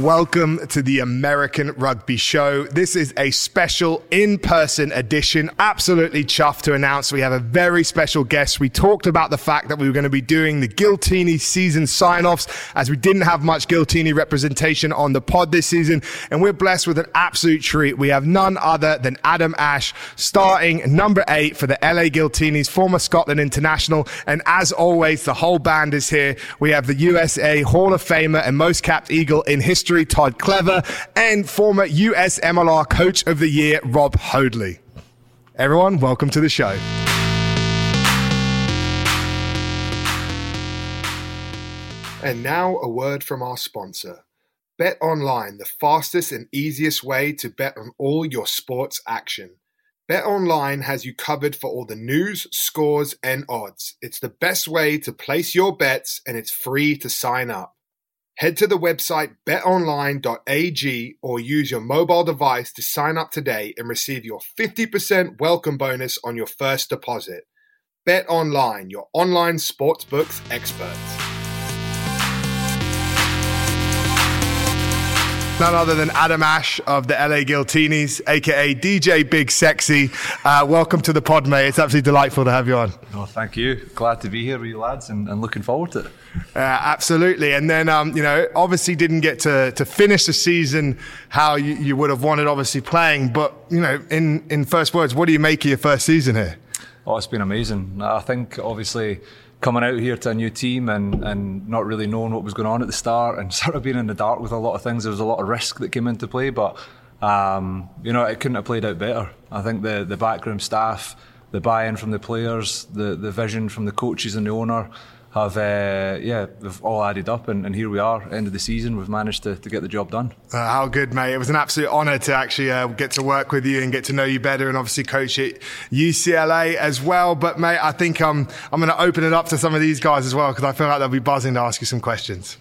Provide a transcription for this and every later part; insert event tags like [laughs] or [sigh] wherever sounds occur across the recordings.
Welcome to the American Rugby Show. This is a special in person edition. Absolutely chuffed to announce we have a very special guest. We talked about the fact that we were going to be doing the Giltini season sign offs as we didn't have much Giltini representation on the pod this season. And we're blessed with an absolute treat. We have none other than Adam Ashe starting number eight for the LA Giltinis, former Scotland international. And as always, the whole band is here. We have the USA Hall of Famer and most capped Eagle in history history, Todd Clever, and former US MLR Coach of the Year, Rob Hoadley. Everyone, welcome to the show. And now a word from our sponsor. Bet online, the fastest and easiest way to bet on all your sports action. Bet online has you covered for all the news, scores, and odds. It's the best way to place your bets and it's free to sign up. Head to the website betonline.ag or use your mobile device to sign up today and receive your 50% welcome bonus on your first deposit. Bet Online, your online sportsbooks experts. None other than Adam Ashe of the LA Giltinis, aka DJ Big Sexy. Uh, welcome to the pod, mate. It's absolutely delightful to have you on. Oh, thank you. Glad to be here with you lads and, and looking forward to it. Uh, absolutely. And then, um, you know, obviously didn't get to, to finish the season how you, you would have wanted, obviously playing. But, you know, in, in first words, what do you make of your first season here? Oh, it's been amazing. I think, obviously, coming out here to a new team and, and not really knowing what was going on at the start and [laughs] sort of being in the dark with a lot of things. There was a lot of risk that came into play, but um, you know it couldn't have played out better. I think the the backroom staff, the buy-in from the players, the the vision from the coaches and the owner have uh, yeah they've all added up and, and, here we are end of the season we've managed to, to get the job done. Uh, how good mate. It was an absolute honour to actually uh, get to work with you and get to know you better and obviously coach at UCLA as well. But mate I think um, I'm going to open it up to some of these guys as well because I feel like they'll be buzzing to ask you some questions.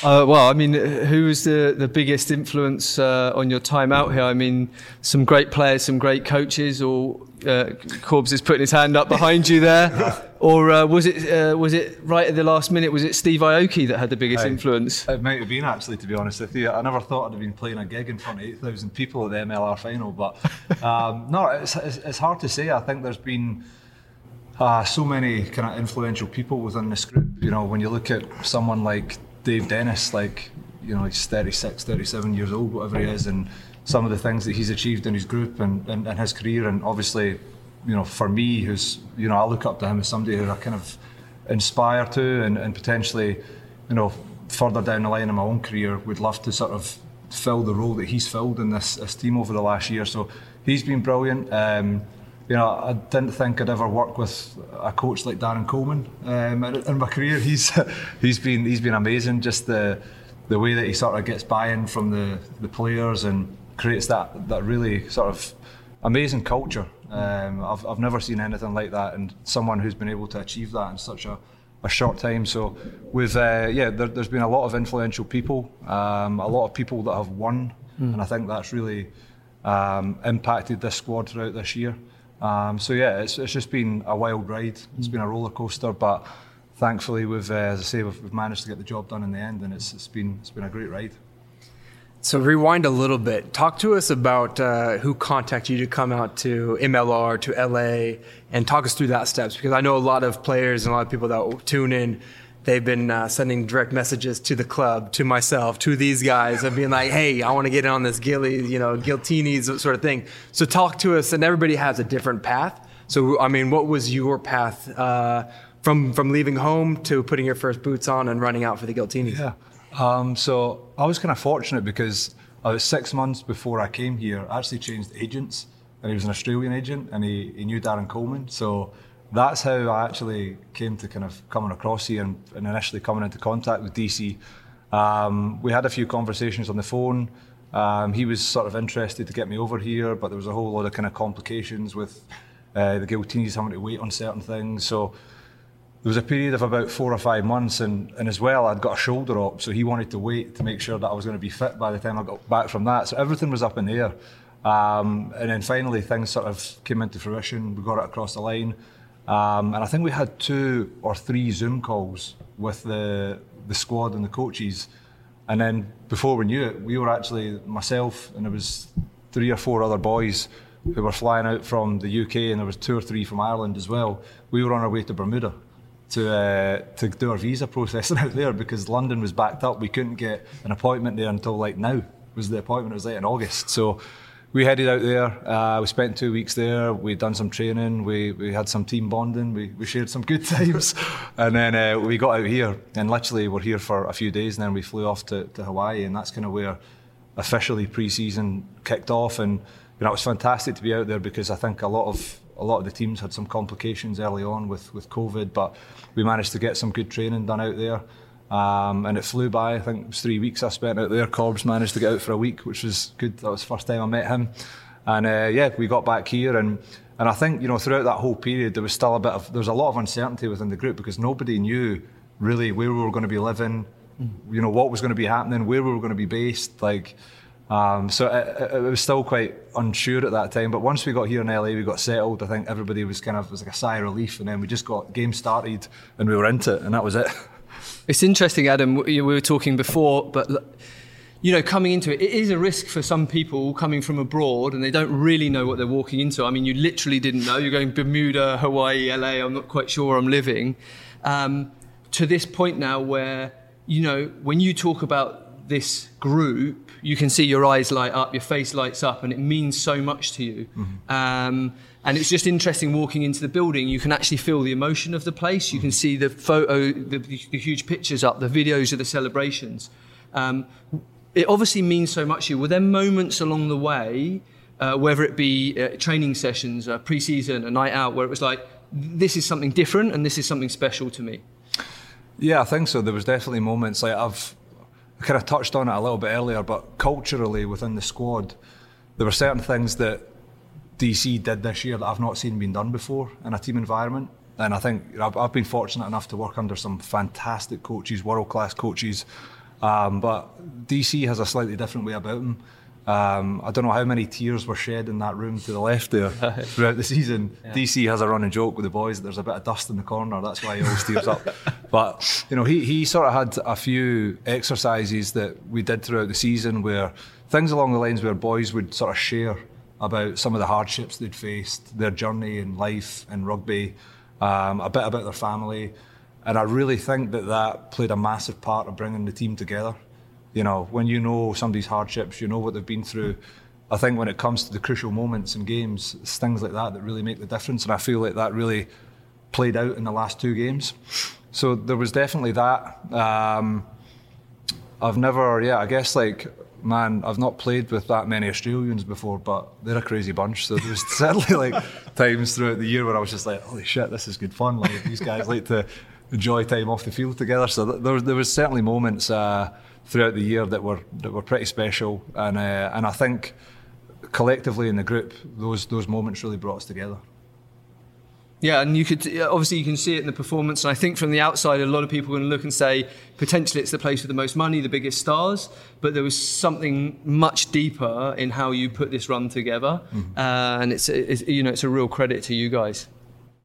Uh, well, I mean, who was the, the biggest influence uh, on your time out here? I mean, some great players, some great coaches, or uh, Corbs is putting his hand up behind you there, [laughs] or uh, was it uh, was it right at the last minute? Was it Steve Aoki that had the biggest hey, influence? It might have been actually, to be honest with you. I never thought I'd have been playing a gig in front of eight thousand people at the MLR final, but um, [laughs] no, it's, it's, it's, hard to say. I think there's been. Uh, so many kind of influential people within this group. You know, when you look at someone like Dave Dennis, like you know, he's 36, 37 years old, whatever he is, and some of the things that he's achieved in his group and, and, and his career. And obviously, you know, for me, who's, you know, I look up to him as somebody who I kind of inspire to and, and potentially, you know, further down the line in my own career, would love to sort of fill the role that he's filled in this, this team over the last year. So he's been brilliant. Um, you know, I didn't think I'd ever work with a coach like Darren Coleman um, in my career. [laughs] He's he's been he's been amazing. Just the the way that he sort of gets buy-in from the the players and creates that that really sort of amazing culture. Um, I've I've never seen anything like that, and someone who's been able to achieve that in such a a short time. So, with uh, yeah, there, has been a lot of influential people, um, a lot of people that have won, mm. and I think that's really um, impacted this squad throughout this year. Um, so yeah, it's, it's just been a wild ride. It's been a roller coaster, but thankfully we've, uh, as I say, we've, we've, managed to get the job done in the end, and it's, it's been it's been a great ride. So rewind a little bit. Talk to us about uh, who contacted you to come out to MLR to LA, and talk us through that steps because I know a lot of players and a lot of people that tune in. They've been uh, sending direct messages to the club, to myself, to these guys, and being like, "Hey, I want to get in on this Gilly, you know, Giltinis sort of thing." So talk to us, and everybody has a different path. So I mean, what was your path uh, from from leaving home to putting your first boots on and running out for the Giltinis? Yeah. Um, so I was kind of fortunate because I was six months before I came here. I actually changed agents, and he was an Australian agent, and he, he knew Darren Coleman. So that's how I actually came to kind of coming across here and, and initially coming into contact with DC. Um, we had a few conversations on the phone. Um, he was sort of interested to get me over here, but there was a whole lot of kind of complications with uh, the Giltinis having to wait on certain things. So there was a period of about four or five months, and, and as well, I'd got a shoulder op, so he wanted to wait to make sure that I was going to be fit by the time I got back from that. So everything was up in the air. Um, and then finally, things sort of came into fruition. We got it across the line. Um, and I think we had two or three Zoom calls with the, the squad and the coaches. And then before we knew it, we were actually, myself and there was three or four other boys who were flying out from the UK, and there was two or three from Ireland as well. We were on our way to Bermuda to uh, to do our visa processing [laughs] out there because London was backed up. We couldn't get an appointment there until like now was the appointment. It was like in August. So we headed out there. Uh, we spent two weeks there. We'd done some training. We, we had some team bonding. We, we shared some good [laughs] times. and then uh, we got out here and literally we're here for a few days and then we flew off to, to Hawaii and that's kind of where officially pre-season kicked off and you know it was fantastic to be out there because I think a lot of a lot of the teams had some complications early on with, with COVID but we managed to get some good training done out there. Um, and it flew by. I think it was three weeks I spent out there. Corbs managed to get out for a week, which was good. That was the first time I met him. And uh, yeah, we got back here, and and I think you know throughout that whole period there was still a bit of there was a lot of uncertainty within the group because nobody knew really where we were going to be living, you know what was going to be happening, where we were going to be based, like. Um, so it, it, was still quite unsure at that time. But once we got here in LA, we got settled. I think everybody was kind of was like a sigh of relief, and then we just got game started and we were into it, and that was it. [laughs] It's interesting, Adam. We were talking before, but you know, coming into it, it is a risk for some people coming from abroad and they don't really know what they're walking into. I mean, you literally didn't know. You're going Bermuda, Hawaii, LA. I'm not quite sure where I'm living. Um, to this point now, where you know, when you talk about this group, you can see your eyes light up, your face lights up, and it means so much to you. Mm-hmm. Um, and it's just interesting walking into the building. You can actually feel the emotion of the place. You can see the photo, the, the huge pictures up, the videos of the celebrations. Um, it obviously means so much to you. Were there moments along the way, uh, whether it be uh, training sessions, uh, pre-season, a night out, where it was like, this is something different and this is something special to me? Yeah, I think so. There was definitely moments like I've kind of touched on it a little bit earlier, but culturally within the squad, there were certain things that DC did this year that I've not seen being done before in a team environment. And I think I've, I've been fortunate enough to work under some fantastic coaches, world class coaches. Um, but DC has a slightly different way about them. Um, I don't know how many tears were shed in that room to the left there [laughs] throughout the season. Yeah. DC has a running joke with the boys that there's a bit of dust in the corner. That's why he always tears up. [laughs] But you know, he he sort of had a few exercises that we did throughout the season where things along the lines where boys would sort of share about some of the hardships they'd faced, their journey in life in rugby, um, a bit about their family. And I really think that that played a massive part of bringing the team together. You know, when you know somebody's hardships, you know what they've been through. I think when it comes to the crucial moments in games, it's things like that that really make the difference. And I feel like that really played out in the last two games. So there was definitely that. Um, I've never, yeah, I guess like man, I've not played with that many Australians before, but they're a crazy bunch. So there was [laughs] certainly like times throughout the year where I was just like, holy shit, this is good fun. Like these guys like to enjoy time off the field together. So there there was certainly moments uh, throughout the year that were that were pretty special, and uh, and I think collectively in the group, those those moments really brought us together. Yeah, and you could obviously you can see it in the performance, and I think from the outside, a lot of people to look and say potentially it's the place with the most money, the biggest stars, but there was something much deeper in how you put this run together, mm-hmm. uh, and it's, it's, you know it's a real credit to you guys.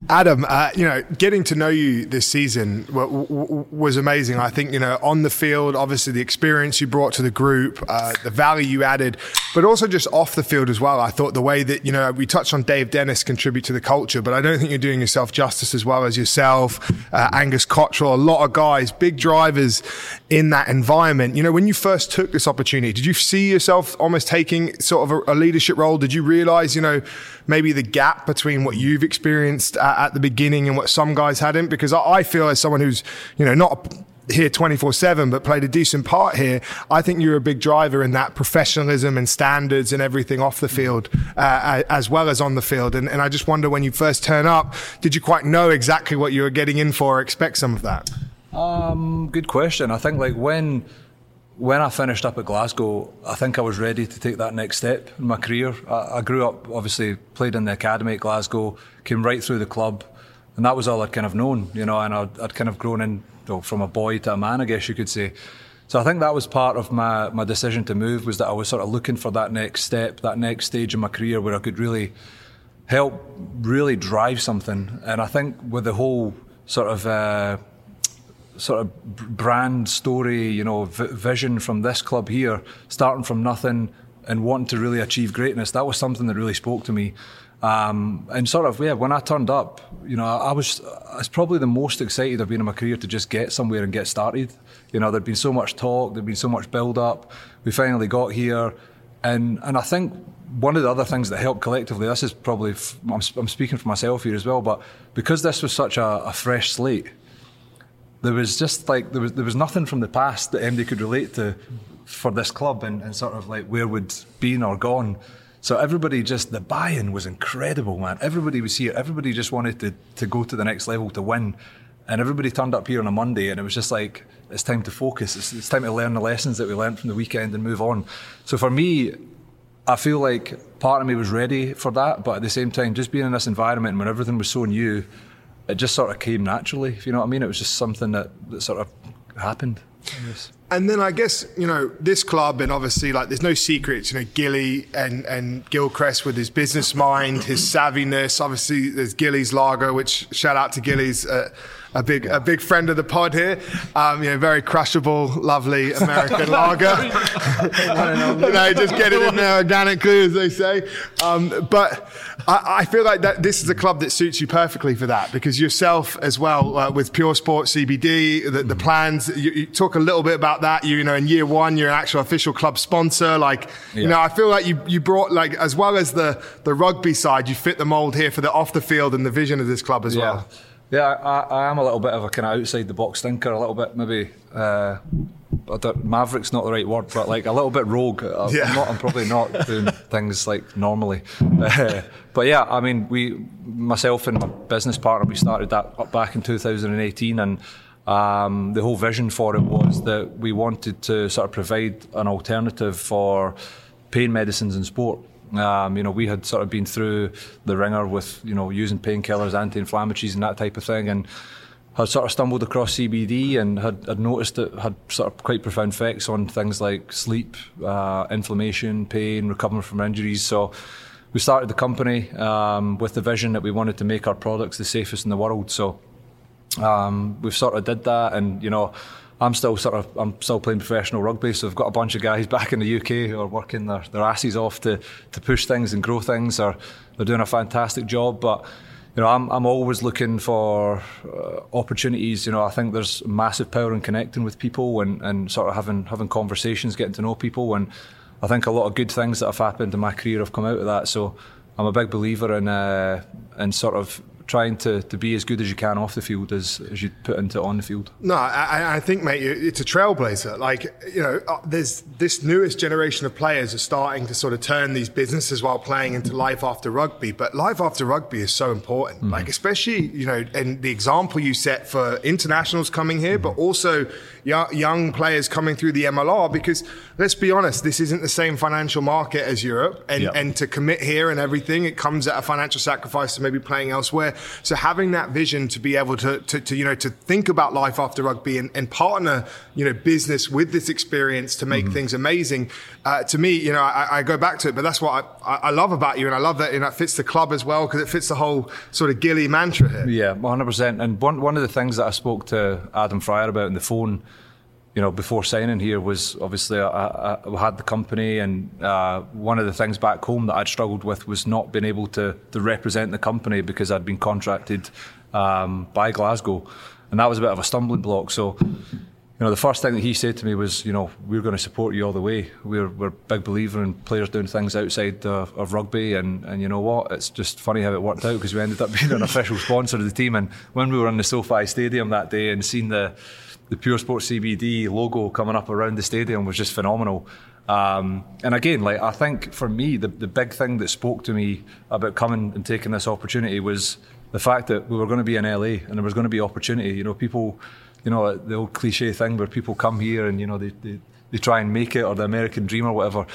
Adam, uh, you know, getting to know you this season w- w- was amazing. I think, you know, on the field, obviously the experience you brought to the group, uh, the value you added, but also just off the field as well. I thought the way that, you know, we touched on Dave Dennis contribute to the culture, but I don't think you're doing yourself justice as well as yourself, uh, Angus Cottrell, a lot of guys, big drivers in that environment. You know, when you first took this opportunity, did you see yourself almost taking sort of a, a leadership role? Did you realize, you know, maybe the gap between what you've experienced at, at the beginning and what some guys hadn't? Because I, I feel as someone who's, you know, not here 24 7, but played a decent part here. I think you're a big driver in that professionalism and standards and everything off the field, uh, as well as on the field. And, and I just wonder when you first turn up, did you quite know exactly what you were getting in for or expect some of that? Um, good question. I think like when when I finished up at Glasgow, I think I was ready to take that next step in my career. I, I grew up, obviously, played in the academy at Glasgow, came right through the club, and that was all I'd kind of known, you know, and I'd, I'd kind of grown in well, from a boy to a man, I guess you could say. So I think that was part of my, my decision to move was that I was sort of looking for that next step, that next stage in my career where I could really help really drive something. And I think with the whole sort of uh, sort of brand story, you know, v- vision from this club here, starting from nothing and wanting to really achieve greatness, that was something that really spoke to me. Um, and sort of, yeah, when I turned up, you know, I, was, it's probably the most excited I've been in my career to just get somewhere and get started. You know, there'd been so much talk, there'd been so much build up. We finally got here. And, and I think one of the other things that helped collectively, this is probably, f- I'm, I'm speaking for myself here as well, but because this was such a, a fresh slate, there was just like there was there was nothing from the past that MD could relate to for this club and, and sort of like where would been or gone. So everybody just the buy-in was incredible, man. Everybody was here. Everybody just wanted to to go to the next level to win, and everybody turned up here on a Monday, and it was just like it's time to focus. It's, it's time to learn the lessons that we learned from the weekend and move on. So for me, I feel like part of me was ready for that, but at the same time, just being in this environment and when everything was so new it just sort of came naturally, if you know what I mean. It was just something that, that sort of happened. And then I guess, you know, this club, and obviously, like, there's no secrets, you know, Gilly and, and Gilchrist with his business mind, his savviness. Obviously, there's Gilly's lager, which shout out to Gilly's. Uh, a big a big friend of the pod here. Um, you know, very crushable, lovely American [laughs] lager. you [laughs] know, just get it in there organically, as they say. Um, but I, I, feel like that this is a club that suits you perfectly for that because yourself as well uh, with Pure Sport CBD, the, the plans. You, you, talk a little bit about that. You, you, know, in year one, you're an actual official club sponsor. Like, yeah. you know, I feel like you you brought like as well as the the rugby side, you fit the mold here for the off the field and the vision of this club as yeah. well. Yeah, I, I, am a little bit of a kind of outside the box thinker, a little bit maybe. Uh, Maverick's not the right word, but like a little bit rogue. I'm, [laughs] yeah. not, I'm probably not doing [laughs] things like normally. Uh, [laughs] but yeah, I mean, we, myself and my business partner, we started that up back in 2018, and um, the whole vision for it was that we wanted to sort of provide an alternative for pain medicines in sport. Um, you know, we had sort of been through the ringer with, you know, using painkillers, anti-inflammatories and that type of thing and had sort of stumbled across CBD and had, had noticed it had sort of quite profound effects on things like sleep, uh, inflammation, pain, recovering from injuries. So we started the company um, with the vision that we wanted to make our products the safest in the world. So um, we've sort of did that and, you know, I'm still sort of I'm still playing professional rugby, so I've got a bunch of guys [laughs] back in the UK who are working their, their asses off to, to push things and grow things. Or they're doing a fantastic job, but you know I'm I'm always looking for uh, opportunities. You know I think there's massive power in connecting with people and, and sort of having having conversations, getting to know people, and I think a lot of good things that have happened in my career have come out of that. So I'm a big believer in uh, in sort of trying to, to be as good as you can off the field as, as you put into on the field. No, I, I think, mate, it's a trailblazer. Like, you know, uh, there's this newest generation of players are starting to sort of turn these businesses while playing into life after rugby. But life after rugby is so important. Mm-hmm. Like, especially, you know, and the example you set for internationals coming here, mm-hmm. but also young players coming through the MLR because let's be honest, this isn't the same financial market as Europe. And, yep. and to commit here and everything, it comes at a financial sacrifice to maybe playing elsewhere. So having that vision to be able to, to, to you know, to think about life after rugby and, and, partner, you know, business with this experience to make mm-hmm. things amazing. Uh, to me, you know, I, I, go back to it, but that's what I, I love about you. And I love that, and that fits the club as well because it fits the whole sort of Gilly mantra here. Yeah, 100%. And one, one of the things that I spoke to Adam Freier about on the phone you know, before signing here was obviously I, I had the company, and uh, one of the things back home that I'd struggled with was not being able to, to represent the company because I'd been contracted um, by Glasgow, and that was a bit of a stumbling block. So, you know, the first thing that he said to me was, you know, we're going to support you all the way. We're we're a big believer in players doing things outside uh, of rugby, and and you know what? It's just funny how it worked out because we ended up [laughs] being an official sponsor of the team, and when we were in the SoFi Stadium that day and seen the the Pure Sport CBD logo coming up around the stadium was just phenomenal. Um, and again, like I think for me, the, the big thing that spoke to me about coming and taking this opportunity was the fact that we were going to be in LA and there was going to be opportunity. You know, people, you know, the old cliche thing where people come here and you know they, they, they try and make it or the American dream or whatever.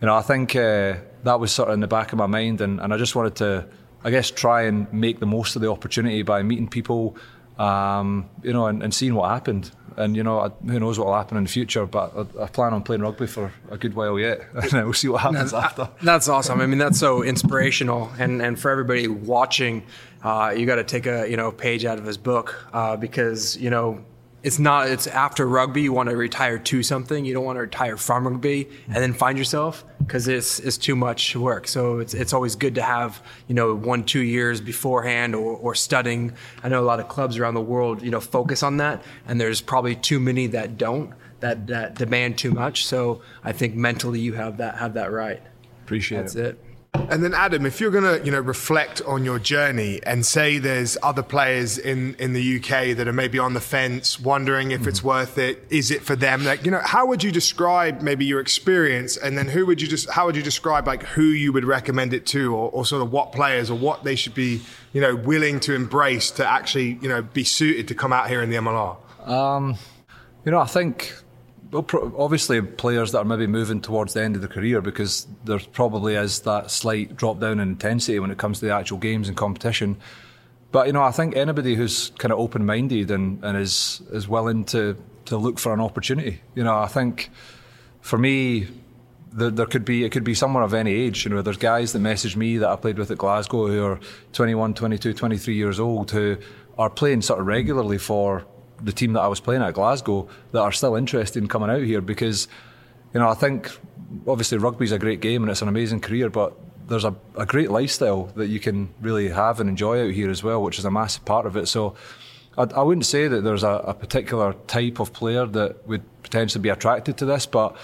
You know, I think uh, that was sort of in the back of my mind, and, and I just wanted to I guess, try and make the most of the opportunity by meeting people, um, you know, and, and, seeing what happened. And you know, who knows what will happen in the future? But I, I plan on playing rugby for a good while yet, [laughs] and we'll see what happens that's, after. That's awesome. I mean, that's so inspirational, and and for everybody watching, uh, you got to take a you know page out of his book uh, because you know it's not it's after rugby you want to retire to something you don't want to retire from rugby and then find yourself because it's it's too much work. So it's it's always good to have you know one two years beforehand or, or studying. I know a lot of clubs around the world you know focus on that and there's probably too many that don't that that demand too much. So i think mentally you have that have that right. Appreciate that's it, it. And then Adam, if you're going to, you know, reflect on your journey and say there's other players in, in the UK that are maybe on the fence, wondering if mm-hmm. it's worth it, is it for them? Like, you know, how would you describe maybe your experience, and then who would you just, how would you describe like who you would recommend it to, or, or sort of what players or what they should be, you know, willing to embrace to actually, you know, be suited to come out here in the MLR? Um, you know, I think well, obviously players that are maybe moving towards the end of their career because there probably is that slight drop down in intensity when it comes to the actual games and competition. But you know, I think anybody who's kind of open minded and, and is is willing to to look for an opportunity. You know, I think for me, there, there, could be it could be someone of any age. You know, there's guys that message me that I played with at Glasgow who are 21, 22, 23 years old who are playing sort of regularly for the team that I was playing at Glasgow that are still interested in coming out here because, you know, I think obviously rugby is a great game and it's an amazing career, but there's a, a great lifestyle that you can really have and enjoy out here as well, which is a massive part of it. So I, I wouldn't say that there's a, a particular type of player that would potentially be attracted to this, but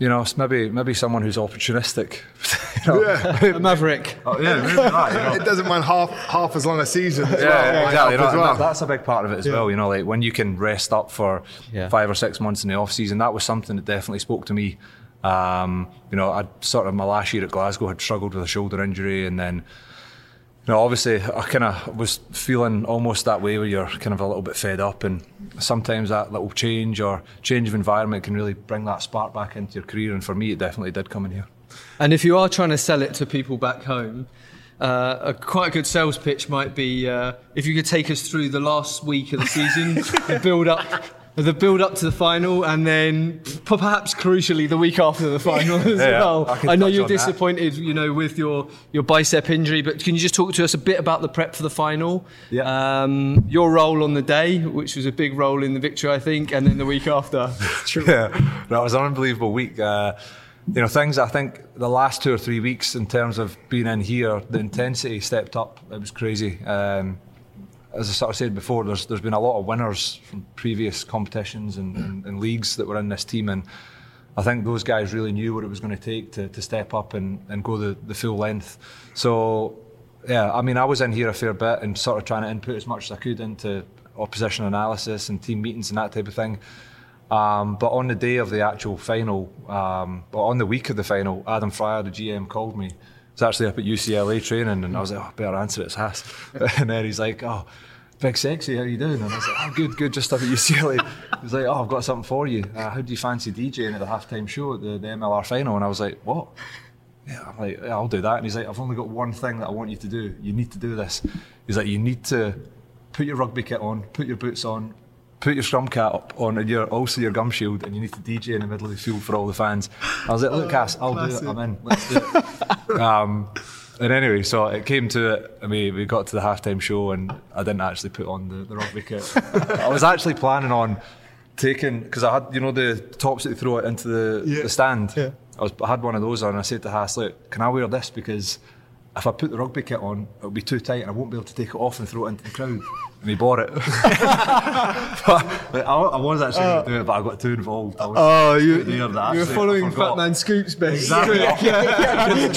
you know, maybe maybe someone who's opportunistic. [laughs] you know? yeah. [laughs] a maverick. Oh, yeah, maybe that, you know. It doesn't mind half half as long a season. As yeah, well, exactly. You know, well. that's a big part of it as yeah. well. You know, like when you can rest up for yeah. five or six months in the off season, that was something that definitely spoke to me. Um, you know, I sort of my last year at Glasgow had struggled with a shoulder injury, and then obviously, I kind of was feeling almost that way where you're kind of a little bit fed up, and sometimes that little change or change of environment can really bring that spark back into your career. And for me, it definitely did come in here. And if you are trying to sell it to people back home, uh, a quite a good sales pitch might be uh, if you could take us through the last week of the season, [laughs] the build up the build up to the final, and then perhaps crucially the week after the final [laughs] as yeah, well. I, I know you're disappointed, that. you know, with your your bicep injury, but can you just talk to us a bit about the prep for the final? Yeah. Um, your role on the day, which was a big role in the victory, I think, and then the week after. [laughs] yeah, that was an unbelievable week. Uh, you know, things I think the last two or three weeks in terms of being in here, the intensity stepped up. It was crazy. Um, as I sort of said before, there's there's been a lot of winners from previous competitions and, and, and, leagues that were in this team, and I think those guys really knew what it was going to take to, to step up and, and go the, the full length. So, yeah, I mean, I was in here a fair bit and sort of trying to input as much as I could into opposition analysis and team meetings and that type of thing. Um, but on the day of the actual final, um, or on the week of the final, Adam Freier, the GM, called me was actually up at UCLA training, and I was like, oh, I better answer it, it's Haas. [laughs] and then he's like, oh, big sexy, how you doing? And I was like, oh, good, good, just up at UCLA. [laughs] He's like, oh, I've got something for you. Uh, how do you fancy DJing at the halftime show at the, the MLR final? And I was like, what? Yeah, I'm like, yeah, I'll do that. And he's like, I've only got one thing that I want you to do. You need to do this. He's like, you need to put your rugby kit on, put your boots on, put your scrum cap on and your also your gum shield and you need to DJ in the middle of the field for all the fans. I was like, look, Cass, I'll Classic. do it. I'm in. Let's do it. [laughs] um, and anyway, so it came to it. I mean, we got to the halftime show and I didn't actually put on the, the rugby [laughs] kit. I was actually planning on taking because I had you know the tops that they throw it into the, yeah. the stand. Yeah. I was I had one of those on. and I said to Haas, look, can I wear this because if I put the rugby kit on, it'll be too tight and I won't be able to take it off and throw it into the crowd. And he bought it. [laughs] but, I, I, was actually uh, going to do it, but I got too involved. oh, you, you were following Fat Man Scoops, basically. Exactly. [laughs]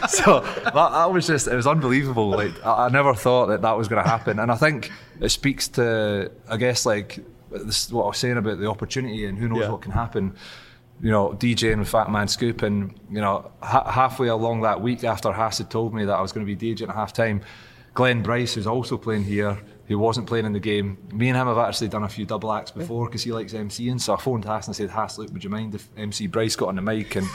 [laughs] so that, that, was just, it was unbelievable. Like I, I never thought that that was going to happen. And I think it speaks to, I guess, like this, what I was saying about the opportunity and who knows yeah. what can happen you know, DJing with Fat Man Scoop, and you know, ha- halfway along that week after Haas had told me that I was going to be DJing at halftime, Glenn Bryce, who's also playing here, who wasn't playing in the game. Me and him have actually done a few double acts before because he likes MCing. So I phoned Haas and I said, Haas, look, would you mind if MC Bryce got on the mic? And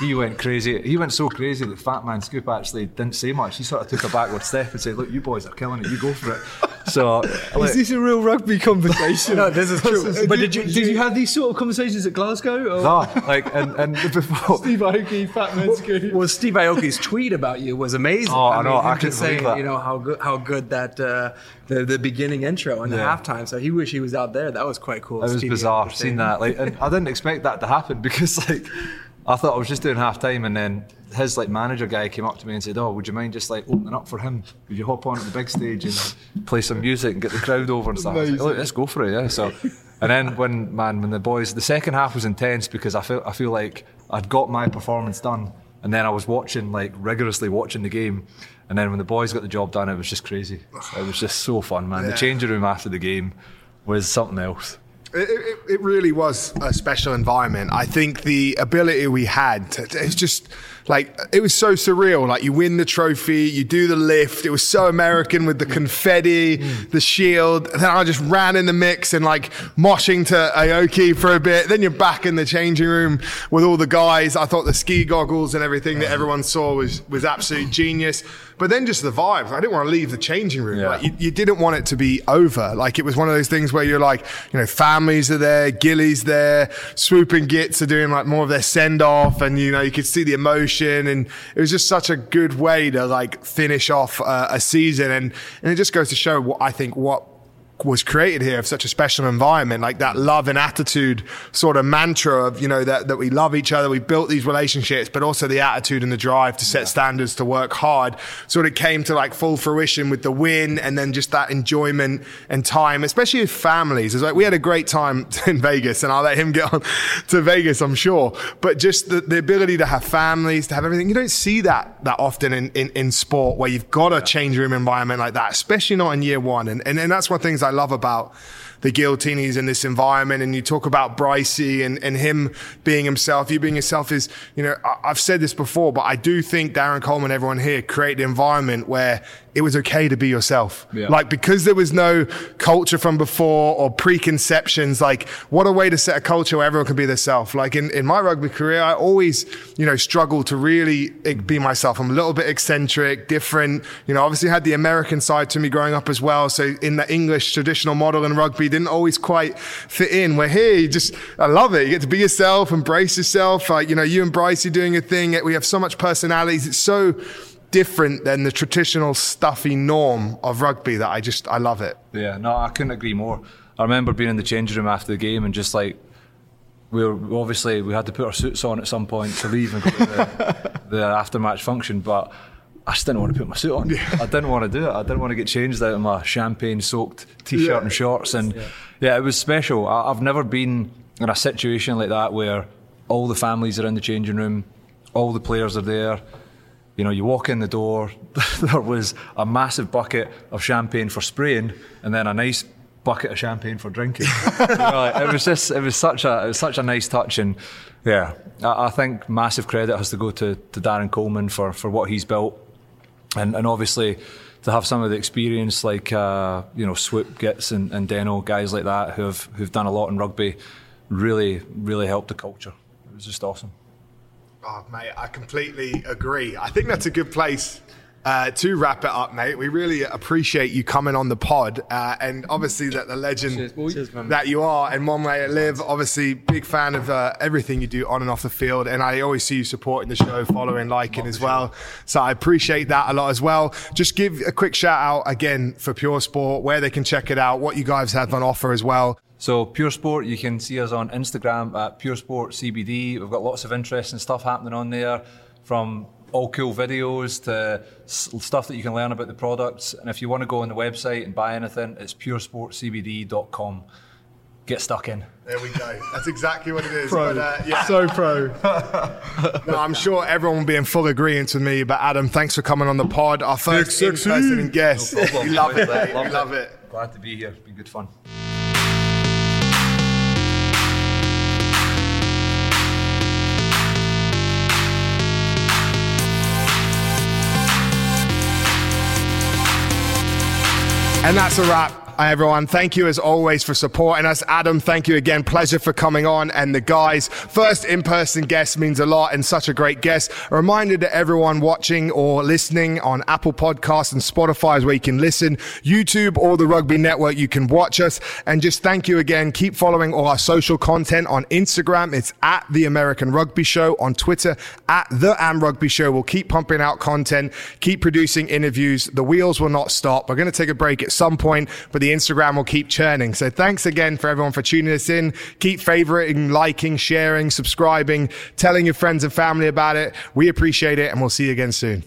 he [laughs] went crazy. He went so crazy that Fat Man Scoop actually didn't say much. He sort of took a backward step and said, look, you boys are killing it. You go for it. So [laughs] is this a real rugby conversation? [laughs] no, this is true. but did you did you have these sort of conversations at Glasgow? Or? No, like and, and before Steve Aoki, Fat Man Scoop. Well, Steve Aoki's tweet about you was amazing. Oh, I know, Mean, I him couldn't just believe that. you know how good how good that uh, the the beginning intro and the Yeah. halftime. So he wish he was out there. That was quite cool. It was bizarre seeing saying that. Like, and I didn't expect that to happen [laughs] because, like, I thought I was just doing half time, and then his like manager guy came up to me and said, "Oh, would you mind just like opening up for him? Would you hop on at the big stage and play some music and get the crowd over and stuff?" I like, "Look, let's go for it, yeah." So, and then when man, when the boys, the second half was intense because I feel I feel like I'd got my performance done, and then I was watching like rigorously watching the game. And then when the boys got the job done, it was just crazy. It was just so fun, man. The Yeah. changing room after the game was something else. It, it, it really was a special environment. I think the ability we had, to, it's just like, it was so surreal. Like, you win the trophy, you do the lift. It was so American with the mm. confetti, mm. the shield. And then I just ran in the mix and like moshing to Aoki for a bit. Then you're back in the changing room with all the guys. I thought the ski goggles and everything that everyone saw was, was absolute genius. But then just the vibes. I didn't want to leave the changing room. Yeah. Like, you, you didn't want it to be over. Like it was one of those things where you're like, you know, families are there, Gillies there, Swoop and Gits are doing like more of their send off, and you know, you could see the emotion, and it was just such a good way to like finish off uh, a season, and and it just goes to show what I think what was created here of such a special environment, like that love and attitude sort of mantra of, you know, that, that we love each other, we built these relationships, but also the attitude and the drive to set standards, to work hard, sort of came to like full fruition with the win and then just that enjoyment and time, especially with families. It's like we had a great time [laughs] in Vegas and I'll let him get on to Vegas, I'm sure. But just the, the ability to have families, to have everything, you don't see that that often in, in, in sport where you've got a change room environment like that, especially not in year one. And, and, and that's one of the things I love about the Giltinis in this environment. And you talk about Brycey and, and him being himself, you being yourself is, you know, I, I've said this before, but I do think Darren Coleman, everyone here created the environment where it was okay to be yourself. Yeah. Like because there was no culture from before or preconceptions, like what a way to set a culture where everyone can be themselves. Like in, in my rugby career, I always, you know, struggled to really eh, be myself. I'm a little bit eccentric, different, you know, obviously had the American side to me growing up as well. So in the English traditional model in rugby didn't always quite fit in. Where here, you just, I love it. You get to be yourself, embrace yourself. Like, you know, you and Bryce are doing a thing. We have so much personalities. It's so different than the traditional stuffy norm of rugby that I just, I love it. Yeah, no, I couldn't agree more. I remember being in the changing room after the game and just like we were obviously we had to put our suits on at some point to leave and go to the, [laughs] the after-match function, but I just didn't want to put my suit on. I didn't want to do it. I didn't want to get changed out of my champagne-soaked t-shirt Yeah. and shorts, and yeah. it was special. I, I've never been in a situation like that where all the families are in the changing room, all the players are there. You know, you walk in the door, [laughs] there was a massive bucket of champagne for spraying, and then a nice bucket of champagne for drinking. [laughs] You know, it was just, it was such a, it was such a nice touch, and yeah, I, I think massive credit has to go to, to Darren Coleman for, for what he's built, and and obviously to have some of the experience like uh, you know Swoop Gits and, and Deno guys like that who have who've done a lot in rugby, really really helped the culture. It was just awesome. Oh, mate, I completely agree. I think that's a good place uh, to wrap it up, mate. We really appreciate you coming on the pod, uh, and obviously that the legend Cheers, that you are, and one way to live. Obviously, big fan of uh, everything you do on and off the field, and I always see you supporting the show, following, liking as well. So I appreciate that a lot as well. Just give a quick shout out again for Pure Sport, where they can check it out, what you guys have on offer as well. So Pure Sport, you can see us on Instagram at Pure Sport CBD. We've got lots of interesting stuff happening on there, from all cool videos to stuff that you can learn about the products. And if you want to go on the website and buy anything, it's puresportcbd.com. Get stuck in. There we go. That's exactly what it is. Pro. But, uh, yeah. So pro. [laughs] [laughs] No, I'm sure everyone will be in full agreement with me. But Adam, thanks for coming on the pod. Our first Big in sexy. person guest. No problem. we love it, mate. We Loved love it. Glad to be here. It's been good fun. And that's a wrap. Hi, everyone. Thank you as always for supporting us. Adam, thank you again. Pleasure for coming on. And the guys, first in person guest means a lot and such a great guest. A reminder to everyone watching or listening on Apple Podcasts and Spotify is where you can listen, YouTube or the Rugby Network, you can watch us. And just thank you again. Keep following all our social content on Instagram. It's at The American Rugby Show. On Twitter, at The Am Rugby Show. We'll keep pumping out content, keep producing interviews. The wheels will not stop. We're going to take a break at some point, but the Instagram will keep churning. So thanks again for everyone for tuning us in. Keep favoriting, liking, sharing, subscribing, telling your friends and family about it. We appreciate it and we'll see you again soon.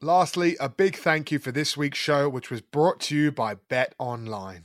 Lastly, a big thank you for this week's show, which was brought to you by Bet Online.